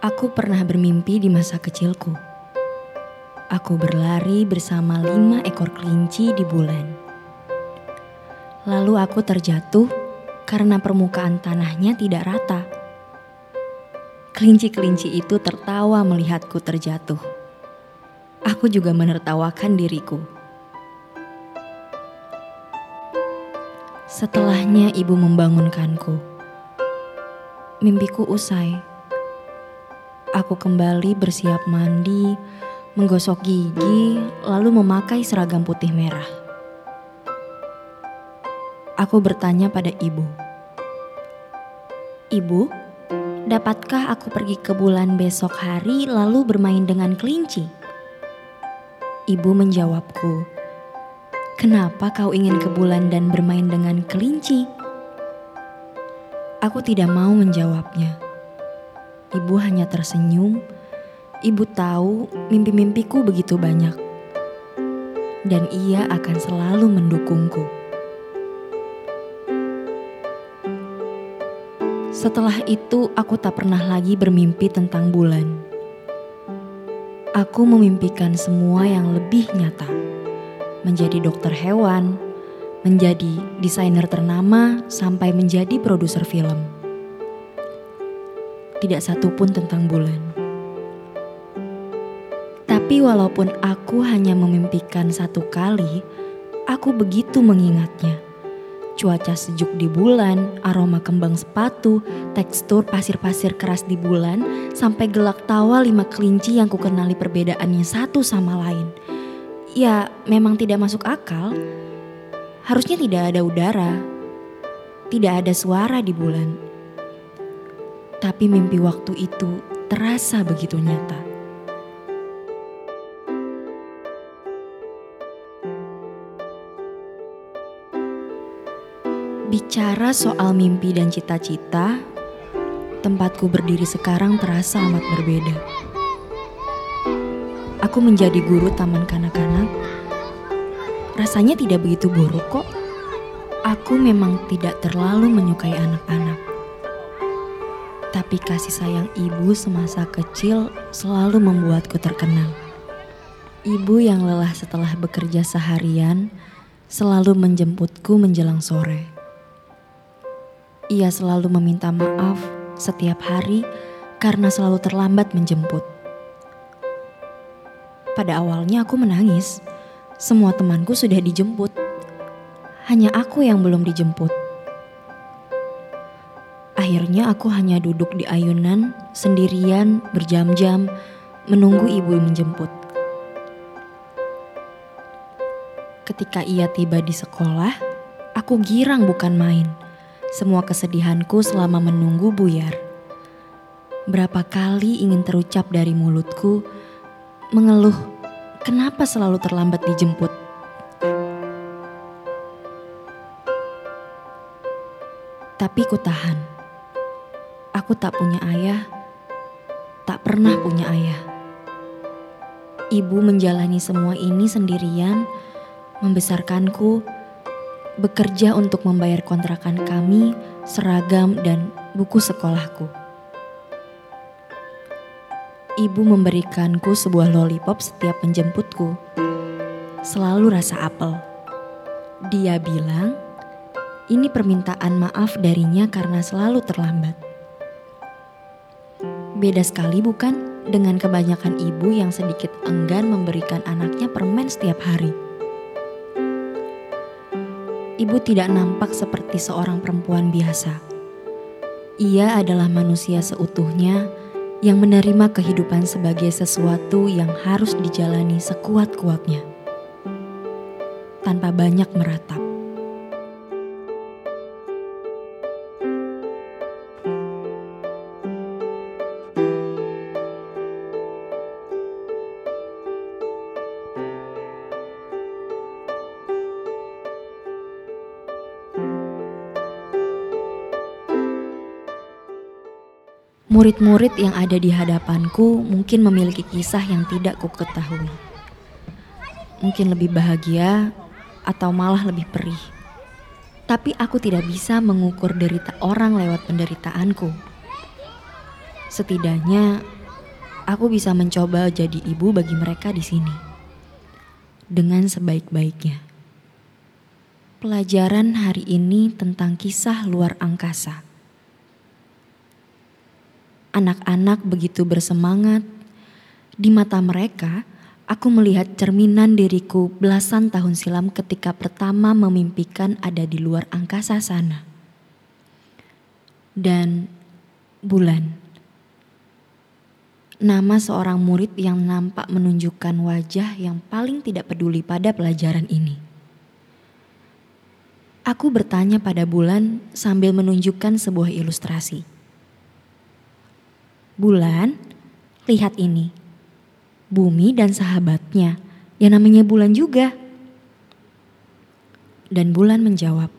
Aku pernah bermimpi di masa kecilku. Aku berlari bersama lima ekor kelinci di bulan. Lalu aku terjatuh karena permukaan tanahnya tidak rata. Kelinci-kelinci itu tertawa melihatku terjatuh. Aku juga menertawakan diriku. Setelahnya ibu membangunkanku. Mimpiku usai Aku kembali bersiap mandi, menggosok gigi, lalu memakai seragam putih merah. Aku bertanya pada ibu, "Ibu, dapatkah aku pergi ke bulan besok hari lalu bermain dengan kelinci?" Ibu menjawabku, "Kenapa kau ingin ke bulan dan bermain dengan kelinci?" Aku tidak mau menjawabnya Ibu hanya tersenyum. Ibu tahu mimpi-mimpiku begitu banyak. Dan ia akan selalu mendukungku. Setelah itu, aku tak pernah lagi bermimpi tentang bulan. Aku memimpikan semua yang lebih nyata, menjadi dokter hewan, menjadi desainer ternama, sampai menjadi produser film tidak satu pun tentang bulan. Tapi walaupun aku hanya memimpikan satu kali, aku begitu mengingatnya. Cuaca sejuk di bulan, aroma kembang sepatu, tekstur pasir-pasir keras di bulan, sampai gelak tawa lima kelinci yang kukenali perbedaannya satu sama lain. Ya, memang tidak masuk akal. Harusnya tidak ada udara, tidak ada suara di bulan tapi mimpi waktu itu terasa begitu nyata. Bicara soal mimpi dan cita-cita, tempatku berdiri sekarang terasa amat berbeda. Aku menjadi guru taman kanak-kanak. Rasanya tidak begitu buruk kok. Aku memang tidak terlalu menyukai anak-anak tapi kasih sayang ibu semasa kecil selalu membuatku terkenal. Ibu yang lelah setelah bekerja seharian selalu menjemputku menjelang sore. Ia selalu meminta maaf setiap hari karena selalu terlambat menjemput. Pada awalnya aku menangis. Semua temanku sudah dijemput. Hanya aku yang belum dijemput. Akhirnya aku hanya duduk di ayunan sendirian berjam-jam menunggu ibu menjemput. Ketika ia tiba di sekolah, aku girang bukan main. Semua kesedihanku selama menunggu buyar. Berapa kali ingin terucap dari mulutku, mengeluh, kenapa selalu terlambat dijemput? Tapi ku tahan. Aku tak punya ayah, tak pernah punya ayah. Ibu menjalani semua ini sendirian, membesarkanku, bekerja untuk membayar kontrakan kami, seragam, dan buku sekolahku. Ibu memberikanku sebuah lollipop setiap menjemputku. Selalu rasa apel. Dia bilang, ini permintaan maaf darinya karena selalu terlambat. Beda sekali bukan dengan kebanyakan ibu yang sedikit enggan memberikan anaknya permen setiap hari. Ibu tidak nampak seperti seorang perempuan biasa. Ia adalah manusia seutuhnya yang menerima kehidupan sebagai sesuatu yang harus dijalani sekuat-kuatnya. Tanpa banyak meratap. Murid-murid yang ada di hadapanku mungkin memiliki kisah yang tidak ku ketahui. Mungkin lebih bahagia atau malah lebih perih. Tapi aku tidak bisa mengukur derita orang lewat penderitaanku. Setidaknya aku bisa mencoba jadi ibu bagi mereka di sini. Dengan sebaik-baiknya. Pelajaran hari ini tentang kisah luar angkasa. Anak-anak begitu bersemangat. Di mata mereka, aku melihat cerminan diriku belasan tahun silam ketika pertama memimpikan ada di luar angkasa sana. Dan bulan nama seorang murid yang nampak menunjukkan wajah yang paling tidak peduli pada pelajaran ini. Aku bertanya pada bulan sambil menunjukkan sebuah ilustrasi. Bulan, lihat ini. Bumi dan sahabatnya, yang namanya bulan juga. Dan bulan menjawab,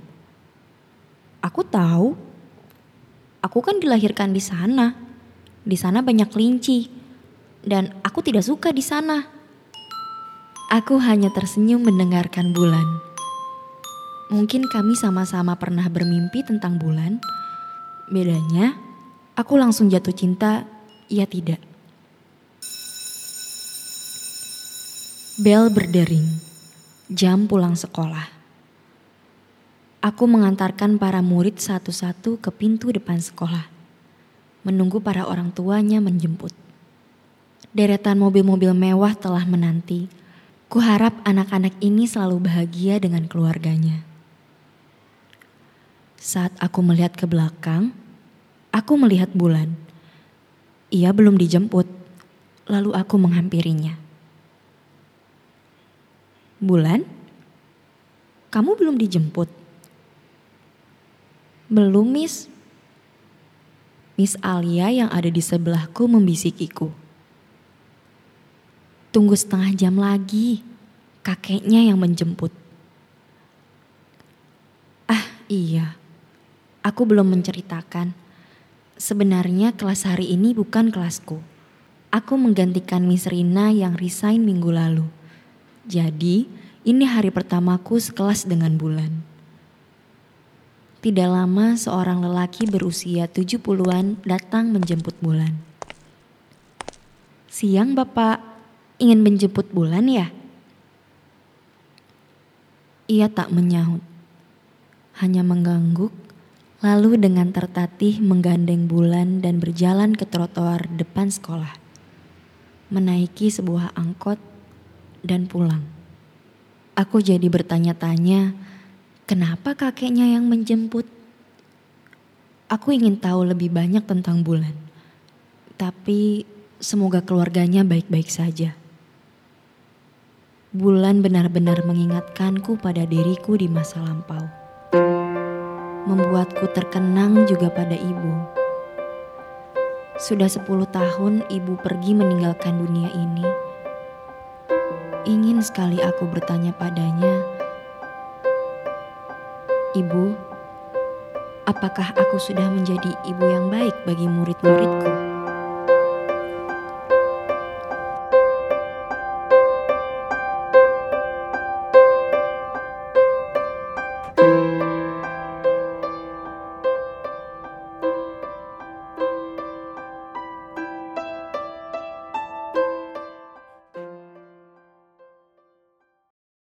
Aku tahu. Aku kan dilahirkan di sana di sana banyak kelinci dan aku tidak suka di sana. Aku hanya tersenyum mendengarkan bulan. Mungkin kami sama-sama pernah bermimpi tentang bulan. Bedanya, aku langsung jatuh cinta, ia tidak. Bel berdering. Jam pulang sekolah. Aku mengantarkan para murid satu-satu ke pintu depan sekolah menunggu para orang tuanya menjemput. Deretan mobil-mobil mewah telah menanti. Kuharap anak-anak ini selalu bahagia dengan keluarganya. Saat aku melihat ke belakang, aku melihat bulan. Ia belum dijemput, lalu aku menghampirinya. Bulan, kamu belum dijemput? Belum, Miss. Miss Alia yang ada di sebelahku membisikiku. Tunggu setengah jam lagi, kakeknya yang menjemput. Ah iya, aku belum menceritakan. Sebenarnya kelas hari ini bukan kelasku. Aku menggantikan Miss Rina yang resign minggu lalu. Jadi, ini hari pertamaku sekelas dengan Bulan. Tidak lama seorang lelaki berusia 70-an datang menjemput Bulan. Siang Bapak ingin menjemput Bulan ya? Ia tak menyahut. Hanya mengangguk lalu dengan tertatih menggandeng Bulan dan berjalan ke trotoar depan sekolah. Menaiki sebuah angkot dan pulang. Aku jadi bertanya-tanya Kenapa kakeknya yang menjemput? Aku ingin tahu lebih banyak tentang Bulan. Tapi semoga keluarganya baik-baik saja. Bulan benar-benar mengingatkanku pada diriku di masa lampau. Membuatku terkenang juga pada ibu. Sudah sepuluh tahun ibu pergi meninggalkan dunia ini. Ingin sekali aku bertanya padanya, Ibu, apakah aku sudah menjadi ibu yang baik bagi murid-muridku?